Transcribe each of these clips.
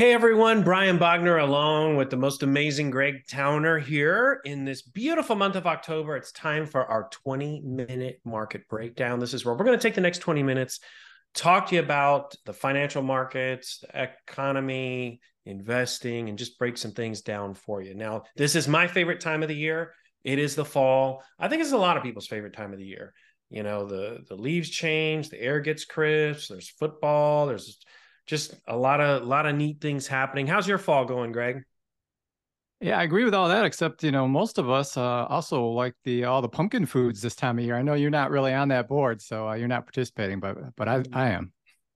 Hey everyone, Brian Bogner along with the most amazing Greg Towner here in this beautiful month of October. It's time for our 20 minute market breakdown. This is where we're going to take the next 20 minutes, talk to you about the financial markets, the economy, investing, and just break some things down for you. Now, this is my favorite time of the year. It is the fall. I think it's a lot of people's favorite time of the year. You know, the the leaves change, the air gets crisp, there's football, there's just a lot of a lot of neat things happening. How's your fall going, Greg? Yeah, I agree with all that, except you know, most of us uh, also like the all the pumpkin foods this time of year. I know you're not really on that board, so uh, you're not participating, but but I I am.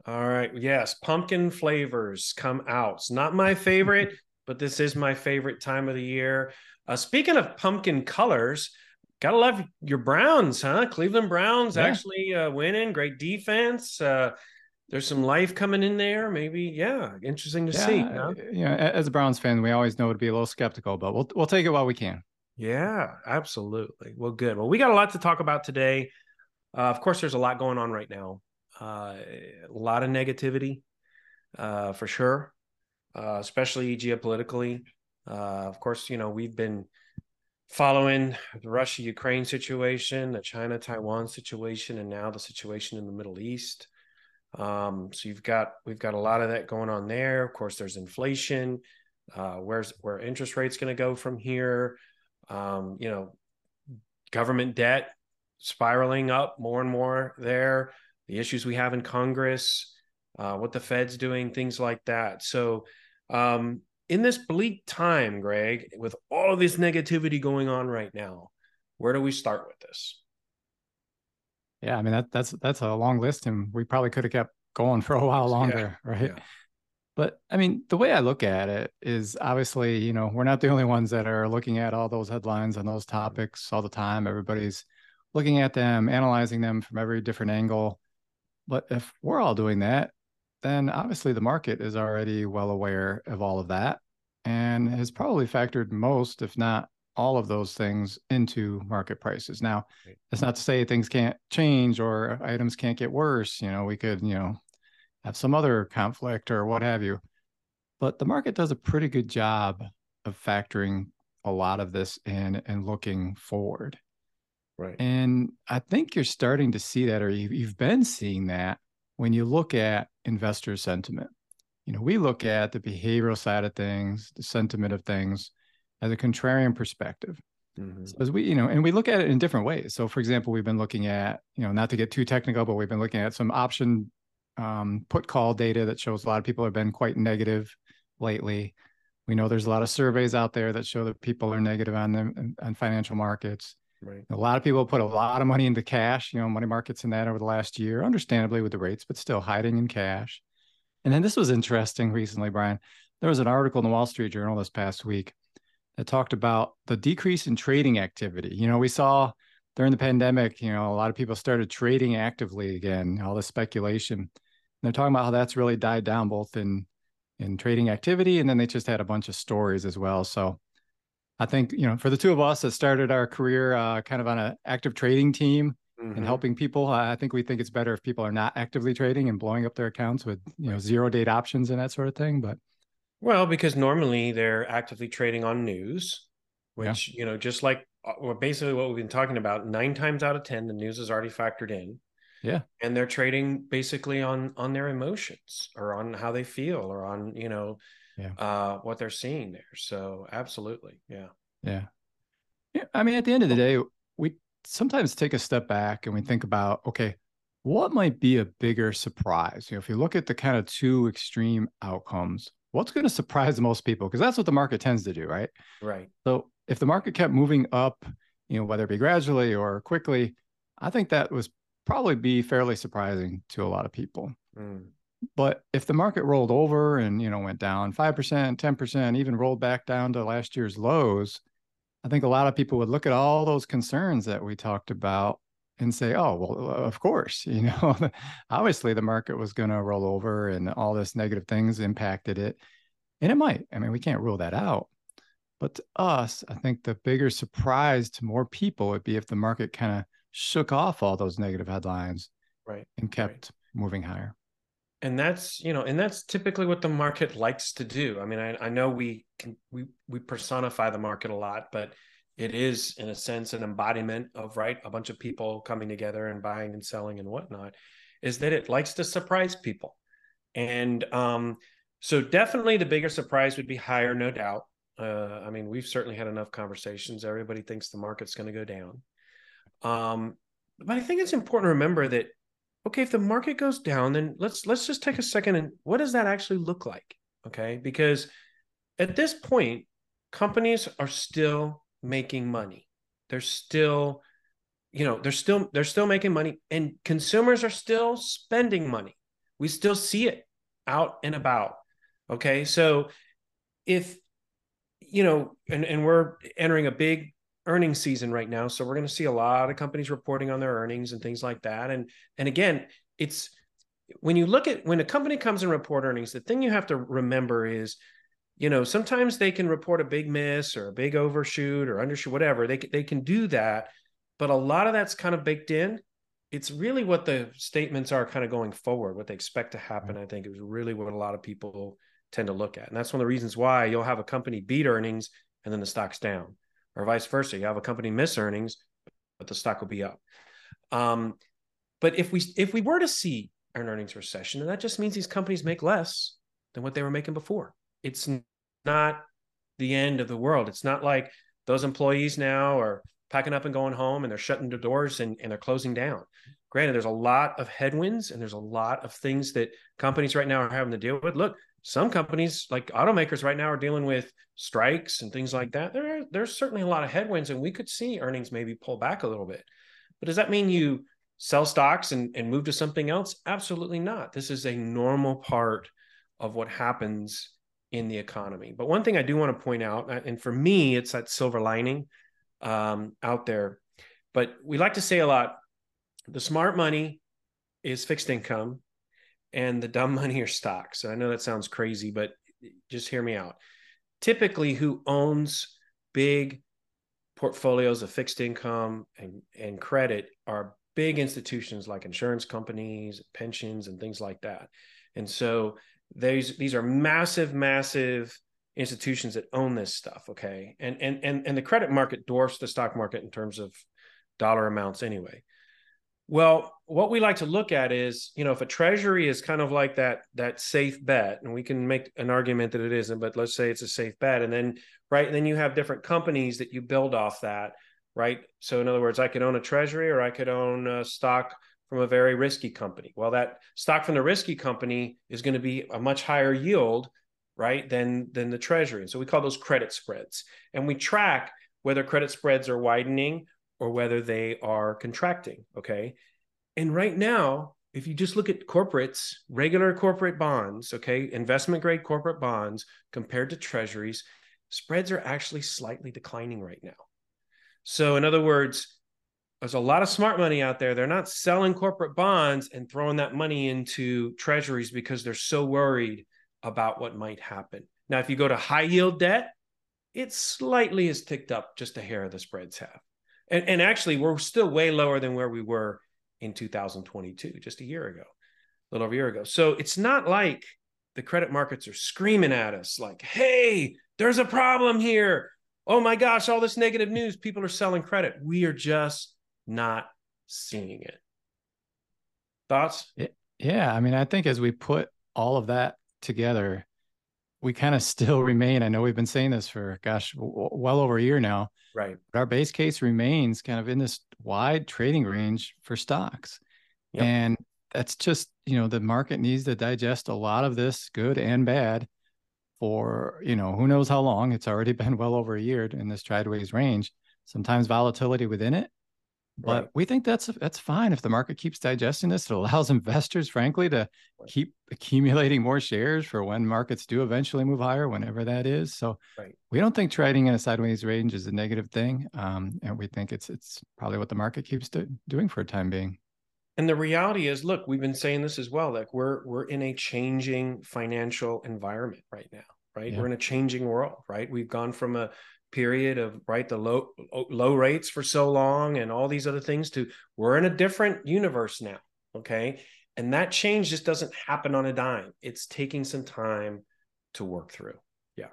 All right, yes, pumpkin flavors come out. It's not my favorite, but this is my favorite time of the year. Uh, speaking of pumpkin colors, gotta love your Browns, huh? Cleveland Browns yeah. actually uh, winning, great defense. Uh, there's some life coming in there. Maybe, yeah, interesting to yeah, see. Huh? You know, as a Browns fan, we always know to be a little skeptical, but we'll we'll take it while we can. Yeah, absolutely. Well, good. Well, we got a lot to talk about today. Uh, of course, there's a lot going on right now. Uh, a lot of negativity, uh, for sure, uh, especially geopolitically. Uh, of course, you know we've been following the Russia-Ukraine situation, the China-Taiwan situation, and now the situation in the Middle East. Um, so you've got we've got a lot of that going on there. Of course, there's inflation. Uh, where's where interest rates going to go from here? Um, you know, government debt spiraling up more and more there. The issues we have in Congress, uh, what the Fed's doing, things like that. So, um, in this bleak time, Greg, with all of this negativity going on right now, where do we start with this? Yeah, I mean that that's that's a long list, and we probably could have kept going for a while longer, yeah, right? Yeah. But I mean, the way I look at it is obviously, you know, we're not the only ones that are looking at all those headlines and those topics all the time. Everybody's looking at them, analyzing them from every different angle. But if we're all doing that, then obviously the market is already well aware of all of that and has probably factored most, if not all of those things into market prices. Now, that's not to say things can't change or items can't get worse. You know, we could, you know, have some other conflict or what have you. But the market does a pretty good job of factoring a lot of this in and looking forward. Right. And I think you're starting to see that, or you've been seeing that when you look at investor sentiment. You know, we look at the behavioral side of things, the sentiment of things as a contrarian perspective. Mm-hmm. So as we, you know, and we look at it in different ways. So, for example, we've been looking at, you know, not to get too technical, but we've been looking at some option um, put call data that shows a lot of people have been quite negative lately. We know there's a lot of surveys out there that show that people are negative on them on financial markets. Right. A lot of people put a lot of money into cash, you know, money markets in that over the last year, understandably with the rates, but still hiding in cash. And then this was interesting recently, Brian. There was an article in the Wall Street Journal this past week that talked about the decrease in trading activity. You know, we saw during the pandemic, you know, a lot of people started trading actively again, all the speculation. And they're talking about how that's really died down both in in trading activity and then they just had a bunch of stories as well. So I think, you know, for the two of us that started our career uh, kind of on an active trading team mm-hmm. and helping people, I think we think it's better if people are not actively trading and blowing up their accounts with, you know, zero date options and that sort of thing. But well, because normally they're actively trading on news, which, yeah. you know, just like uh, well, basically what we've been talking about, nine times out of 10, the news is already factored in. Yeah. And they're trading basically on on their emotions or on how they feel or on, you know, yeah. uh what they're seeing there. So absolutely. Yeah. Yeah. Yeah. I mean, at the end of the day, we sometimes take a step back and we think about, okay, what might be a bigger surprise? You know, if you look at the kind of two extreme outcomes, what's going to surprise most people? Because that's what the market tends to do right? Right. So if the market kept moving up you know whether it be gradually or quickly i think that was probably be fairly surprising to a lot of people. Mm. but if the market rolled over and you know went down 5% 10% even rolled back down to last year's lows i think a lot of people would look at all those concerns that we talked about and say, oh, well, of course, you know, obviously the market was going to roll over and all this negative things impacted it. And it might. I mean, we can't rule that out. But to us, I think the bigger surprise to more people would be if the market kind of shook off all those negative headlines right and kept right. moving higher and that's you know and that's typically what the market likes to do i mean i, I know we can we we personify the market a lot but it is in a sense an embodiment of right a bunch of people coming together and buying and selling and whatnot is that it likes to surprise people. And um, so definitely the bigger surprise would be higher no doubt. Uh, i mean we've certainly had enough conversations. Everybody thinks the market's going to go down. Um, but i think it's important to remember that okay if the market goes down then let's let's just take a second and what does that actually look like? Okay? Because at this point companies are still making money. They're still you know they're still they're still making money and consumers are still spending money. We still see it out and about okay? So if you know and, and we're entering a big earnings season right now so we're going to see a lot of companies reporting on their earnings and things like that. And and again it's when you look at when a company comes and report earnings the thing you have to remember is you know sometimes they can report a big miss or a big overshoot or undershoot whatever they, they can do that but a lot of that's kind of baked in it's really what the statements are kind of going forward what they expect to happen i think is really what a lot of people tend to look at and that's one of the reasons why you'll have a company beat earnings and then the stock's down or vice versa. You have a company miss earnings, but the stock will be up. Um, but if we if we were to see an earnings recession, and that just means these companies make less than what they were making before. It's not the end of the world. It's not like those employees now are packing up and going home and they're shutting the doors and, and they're closing down. Granted, there's a lot of headwinds and there's a lot of things that companies right now are having to deal with. Look, some companies like automakers right now are dealing with strikes and things like that. There, there's certainly a lot of headwinds, and we could see earnings maybe pull back a little bit. But does that mean you sell stocks and, and move to something else? Absolutely not. This is a normal part of what happens in the economy. But one thing I do want to point out, uh, and for me, it's that silver lining um, out there. But we like to say a lot the smart money is fixed income and the dumb money are stocks. I know that sounds crazy, but just hear me out. Typically, who owns big portfolios of fixed income and, and credit are big institutions like insurance companies, pensions, and things like that. And so these these are massive, massive institutions that own this stuff. Okay. And and and and the credit market dwarfs the stock market in terms of dollar amounts anyway. Well, what we like to look at is, you know, if a treasury is kind of like that that safe bet, and we can make an argument that it isn't, but let's say it's a safe bet, and then right, and then you have different companies that you build off that, right? So in other words, I could own a treasury or I could own a stock from a very risky company. Well, that stock from the risky company is going to be a much higher yield, right, than than the treasury. And so we call those credit spreads, and we track whether credit spreads are widening or whether they are contracting. Okay. And right now, if you just look at corporates, regular corporate bonds, okay, investment grade corporate bonds compared to treasuries, spreads are actually slightly declining right now. So, in other words, there's a lot of smart money out there. They're not selling corporate bonds and throwing that money into treasuries because they're so worried about what might happen. Now, if you go to high yield debt, it slightly has ticked up just a hair of the spreads have. And, and actually we're still way lower than where we were in 2022 just a year ago a little over a year ago. So it's not like the credit markets are screaming at us like hey there's a problem here. Oh my gosh all this negative news. People are selling credit. We are just not seeing it thoughts yeah i mean i think as we put all of that together we kind of still remain i know we've been saying this for gosh w- well over a year now Right. But our base case remains kind of in this wide trading range for stocks. Yep. And that's just, you know, the market needs to digest a lot of this good and bad for, you know, who knows how long. It's already been well over a year in this sideways range. Sometimes volatility within it, but right. we think that's that's fine if the market keeps digesting this. It allows investors, frankly, to right. keep accumulating more shares for when markets do eventually move higher, whenever that is. So right. we don't think trading in a sideways range is a negative thing, um, and we think it's it's probably what the market keeps do, doing for a time being. And the reality is, look, we've been saying this as well. Like we're we're in a changing financial environment right now, right? Yeah. We're in a changing world, right? We've gone from a period of right the low low rates for so long and all these other things to we're in a different universe now okay And that change just doesn't happen on a dime. It's taking some time to work through. Yeah.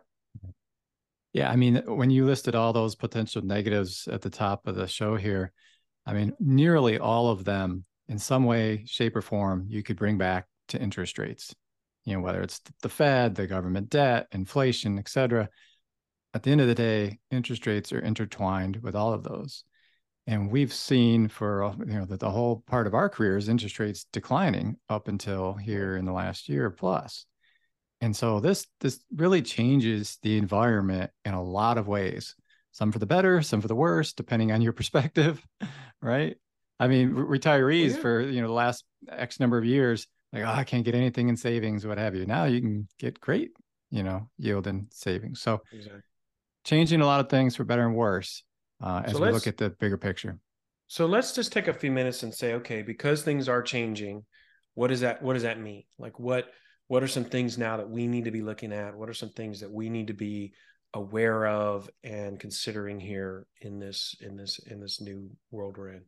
Yeah. I mean, when you listed all those potential negatives at the top of the show here, I mean, nearly all of them in some way, shape, or form, you could bring back to interest rates. You know, whether it's the Fed, the government debt, inflation, et cetera. At the end of the day, interest rates are intertwined with all of those and we've seen for you know that the whole part of our careers interest rates declining up until here in the last year plus. and so this this really changes the environment in a lot of ways some for the better some for the worse depending on your perspective right i mean retirees yeah. for you know the last x number of years like oh, i can't get anything in savings what have you now you can get great you know yield and savings so exactly. Changing a lot of things for better and worse uh, as so we look at the bigger picture. So let's just take a few minutes and say, okay, because things are changing, what does that what does that mean? Like what what are some things now that we need to be looking at? What are some things that we need to be aware of and considering here in this in this in this new world we're in?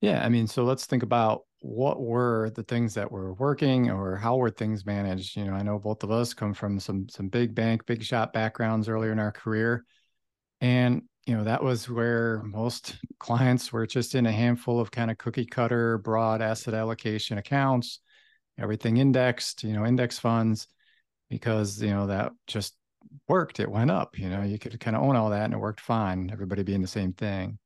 Yeah, I mean, so let's think about what were the things that were working or how were things managed? You know, I know both of us come from some some big bank, big shop backgrounds earlier in our career. And you know that was where most clients were just in a handful of kind of cookie cutter broad asset allocation accounts everything indexed you know index funds because you know that just worked it went up you know you could kind of own all that and it worked fine everybody being the same thing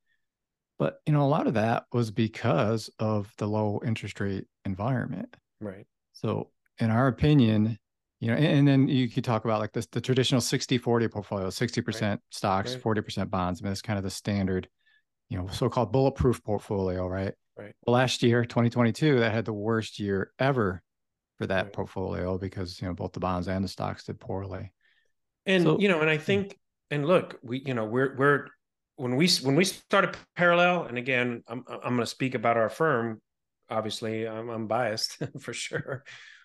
but you know a lot of that was because of the low interest rate environment right so in our opinion you know, and, and, then you could talk about like this the traditional 60 40 portfolio, 60% right. stocks, right. 40% bonds. I mean, that's kind of the standard, you know, so called bulletproof portfolio, right? Right. Well, last year, 2022, that had the worst year ever for that right. portfolio because, you know, both the bonds and the stocks did poorly. And, so, you know, and I hmm. think, and look, we, you know, we're, we're, when we, when we started parallel, and again, I'm, I'm going to speak about our firm. Obviously, I'm, I'm biased for sure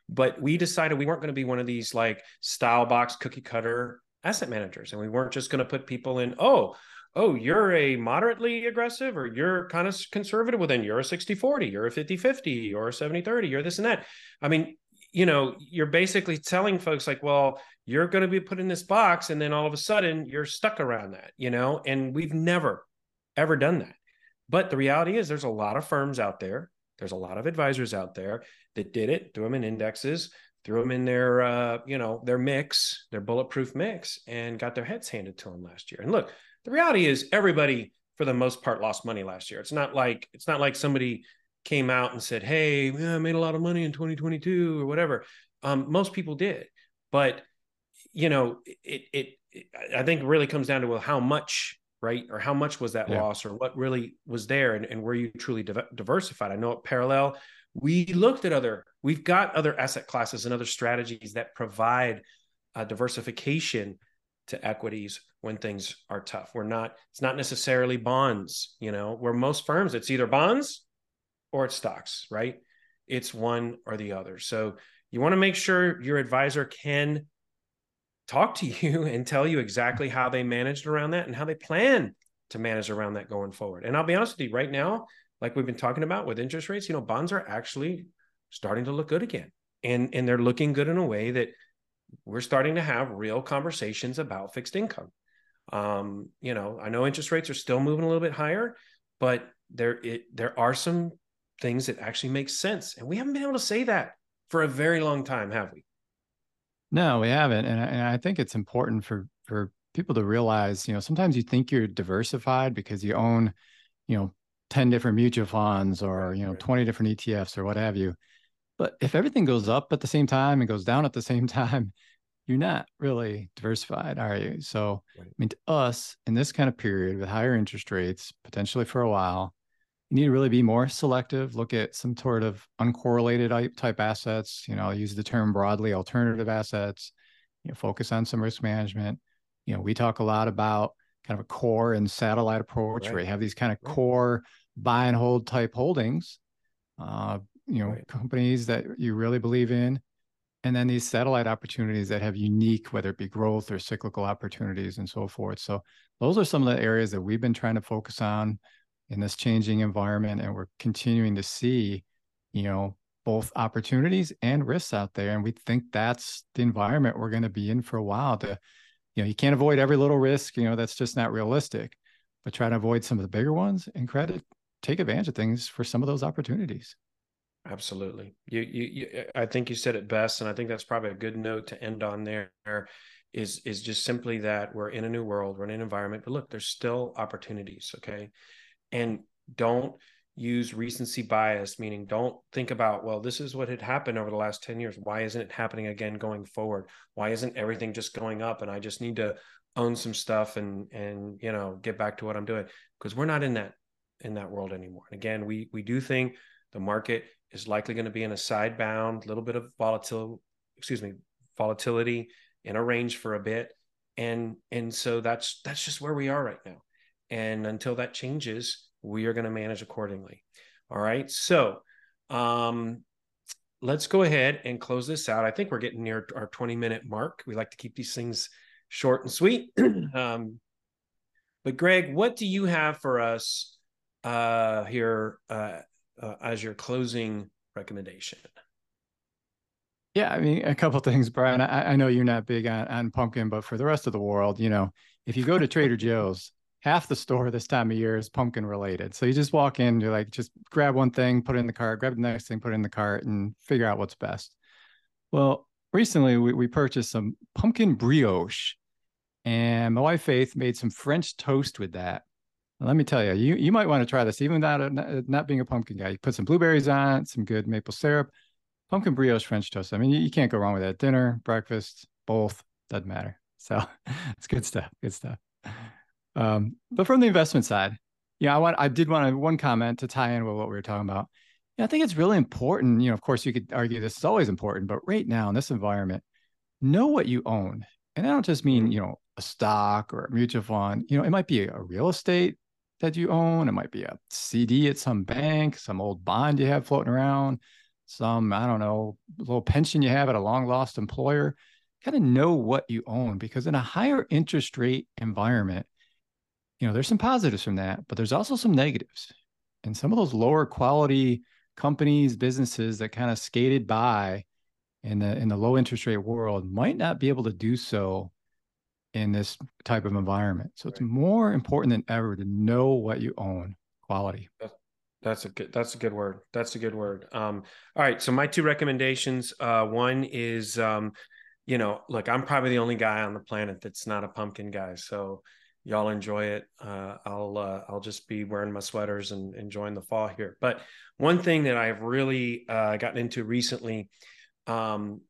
but we decided we weren't going to be one of these like style box cookie cutter asset managers. And we weren't just going to put people in, oh, oh, you're a moderately aggressive or you're kind of conservative. Well, then you're a 60 40, you're a 50 50, or a 70 30, you're this and that. I mean, you know, you're basically telling folks like, well, you're going to be put in this box. And then all of a sudden you're stuck around that, you know, and we've never, ever done that. But the reality is there's a lot of firms out there there's a lot of advisors out there that did it, threw them in indexes, threw them in their, uh, you know, their mix, their bulletproof mix, and got their heads handed to them last year. And look, the reality is everybody, for the most part, lost money last year. It's not like it's not like somebody came out and said, "Hey, yeah, I made a lot of money in 2022" or whatever. Um, most people did, but you know, it, it, it I think really comes down to well, how much right? Or how much was that yeah. loss or what really was there and, and were you truly diversified? I know at Parallel, we looked at other, we've got other asset classes and other strategies that provide uh, diversification to equities when things are tough. We're not, it's not necessarily bonds, you know, where most firms, it's either bonds or it's stocks, right? It's one or the other. So you want to make sure your advisor can talk to you and tell you exactly how they managed around that and how they plan to manage around that going forward. And I'll be honest with you, right now, like we've been talking about with interest rates, you know, bonds are actually starting to look good again. And and they're looking good in a way that we're starting to have real conversations about fixed income. Um, you know, I know interest rates are still moving a little bit higher, but there it there are some things that actually make sense. And we haven't been able to say that for a very long time, have we? No, we haven't, and I, and I think it's important for for people to realize. You know, sometimes you think you're diversified because you own, you know, ten different mutual funds or you know right. twenty different ETFs or what have you. But if everything goes up at the same time and goes down at the same time, you're not really diversified, are you? So. I mean, to us in this kind of period with higher interest rates, potentially for a while, you need to really be more selective look at some sort of uncorrelated type assets you know I'll use the term broadly alternative assets you know focus on some risk management you know we talk a lot about kind of a core and satellite approach right. where you have these kind of right. core buy and hold type holdings uh, you know right. companies that you really believe in and then these satellite opportunities that have unique whether it be growth or cyclical opportunities and so forth so those are some of the areas that we've been trying to focus on in this changing environment and we're continuing to see you know both opportunities and risks out there. And we think that's the environment we're going to be in for a while to, you know, you can't avoid every little risk, you know, that's just not realistic, but try to avoid some of the bigger ones and credit, take advantage of things for some of those opportunities. Absolutely. You, you, you, I think you said it best. And I think that's probably a good note to end on there is, is just simply that we're in a new world, we're in an environment, but look, there's still opportunities. Okay. And don't, use recency bias, meaning don't think about, well, this is what had happened over the last 10 years. Why isn't it happening again going forward? Why isn't everything just going up? And I just need to own some stuff and and you know get back to what I'm doing. Because we're not in that in that world anymore. And again, we we do think the market is likely going to be in a side bound, little bit of volatility, excuse me, volatility in a range for a bit. And and so that's that's just where we are right now. And until that changes, we are going to manage accordingly. All right. So um, let's go ahead and close this out. I think we're getting near our 20 minute mark. We like to keep these things short and sweet. um, but Greg, what do you have for us uh, here uh, uh, as your closing recommendation? Yeah, I mean, a couple things, Brian. I, I know you're not big on, on pumpkin, but for the rest of the world, you know, if you go to Trader Joe's, half the store this time of year is pumpkin related. So you just walk in, you're like, just grab one thing, put it in the cart, grab the next thing, put it in the cart, and figure out what's best. Well, recently we, we purchased some pumpkin brioche, and my wife Faith made some French toast with that. let me tell you, you you might want to try this, even without not, not being a pumpkin guy. You put some blueberries on it, some good maple syrup, pumpkin brioche French toast. I mean, you, you can't go wrong with that. Dinner, breakfast, both doesn't matter. So it's good stuff. Good stuff. Um, but from the investment side, yeah, I want I did want to, one comment to tie in with what we were talking about. Yeah, I think it's really important. You know, of course, you could argue this is always important, but right now in this environment, know what you own. And I don't just mean, you know, a stock or a mutual fund. You know, it might be a real estate that you own. It might be a CD at some bank, some old bond you have floating around, some, I don't know, little pension you have at a long lost employer. Kind of know what you own because in a higher interest rate environment, you know, there's some positives from that, but there's also some negatives. And some of those lower quality companies, businesses that kind of skated by in the in the low interest rate world might not be able to do so in this type of environment. So it's more important than ever to know what you own, quality. That's a good that's a good word. That's a good word. Um, all right. So my two recommendations. Uh, one is um, you know, look, I'm probably the only guy on the planet that's not a pumpkin guy. So y'all enjoy it. Uh, I'll uh, I'll just be wearing my sweaters and enjoying the fall here. But one thing that I've really uh, gotten into recently um,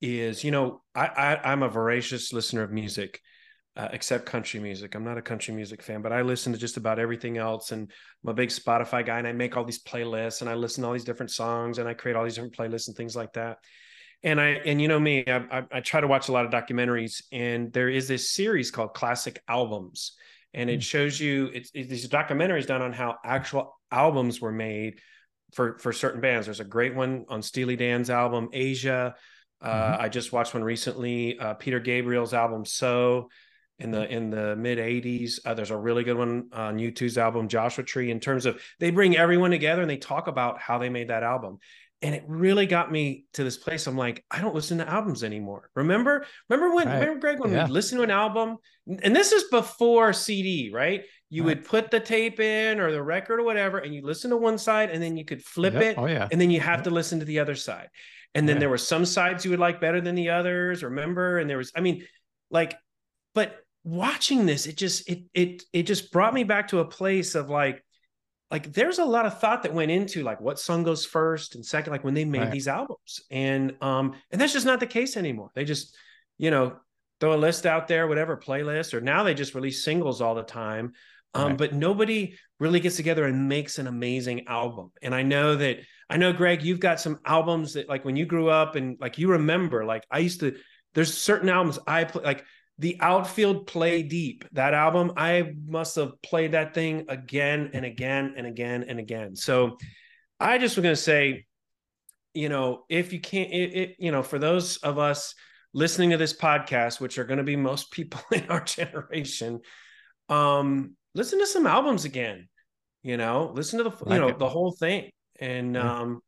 is, you know, I, I am a voracious listener of music, uh, except country music. I'm not a country music fan, but I listen to just about everything else. And I'm a big Spotify guy, and I make all these playlists, and I listen to all these different songs, and I create all these different playlists and things like that and I and you know me, I, I, I, try to watch a lot of documentaries, and there is this series called Classic Albums, and it hmm. shows you it's, it's these documentaries done on how actual albums were made for for certain bands. There's a great one on Steely Dan's album Aja. Uh, mm-hmm. I just watched one recently, uh, Peter Gabriel's album So in the in the mid 80s. Uh, there's a really good one on U2's album Joshua Tree in terms of they bring everyone together and they talk about how they made that album and it really got me to this place. I'm like, I don't listen to albums anymore. Remember, remember when, right. remember Greg, when yeah. we listen to an album, and this is before CD, right? You right. would put the tape in or the record or whatever, and you listen to one side, and then you could flip yep. it, oh, yeah. and then you have yep. to listen to the other side. And then right. there were some sides you would like better than the others. Remember, and there was, I mean, like, but watching this, it just it it it just brought me back to a place of like like there's a lot of thought that went into like what song goes first and second like when they made right. these albums and um and that's just not the case anymore they just you know throw a list out there whatever playlist or now they just release singles all the time um right. but nobody really gets together and makes an amazing album and i know that i know greg you've got some albums that like when you grew up and like you remember like i used to there's certain albums i play like the outfield play deep that album i must have played that thing again and again and again and again so i just was going to say you know if you can't it, it, you know for those of us listening to this podcast which are going to be most people in our generation um listen to some albums again you know listen to the you know it. the whole thing and um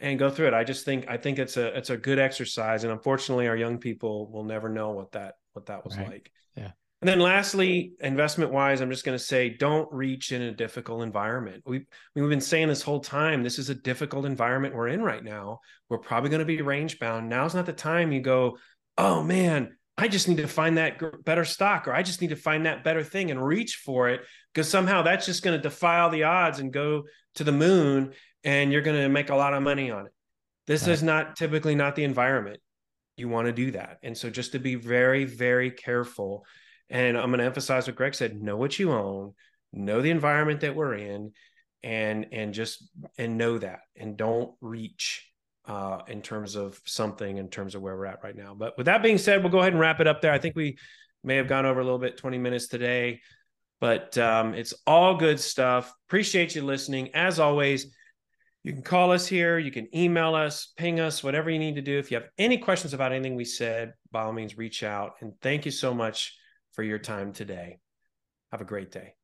and go through it. I just think I think it's a it's a good exercise, and unfortunately, our young people will never know what that what that was right. like. Yeah. And then lastly, investment wise, I'm just going to say don't reach in a difficult environment. We we've been saying this whole time this is a difficult environment we're in right now. We're probably going to be range bound. Now's not the time you go, "Oh man, I just need to find that better stock or I just need to find that better thing and reach for it because somehow that's just going to defy all the odds and go to the moon and you're going to make a lot of money on it. This right. is not typically not the environment you want to do that. And so just to be very very careful and I'm going to emphasize what Greg said, know what you own, know the environment that we're in and and just and know that and don't reach uh, in terms of something in terms of where we're at right now. But with that being said, we'll go ahead and wrap it up there. I think we may have gone over a little bit 20 minutes today, but um, it's all good stuff. Appreciate you listening. As always, you can call us here, you can email us, ping us, whatever you need to do. If you have any questions about anything we said, by all means, reach out. And thank you so much for your time today. Have a great day.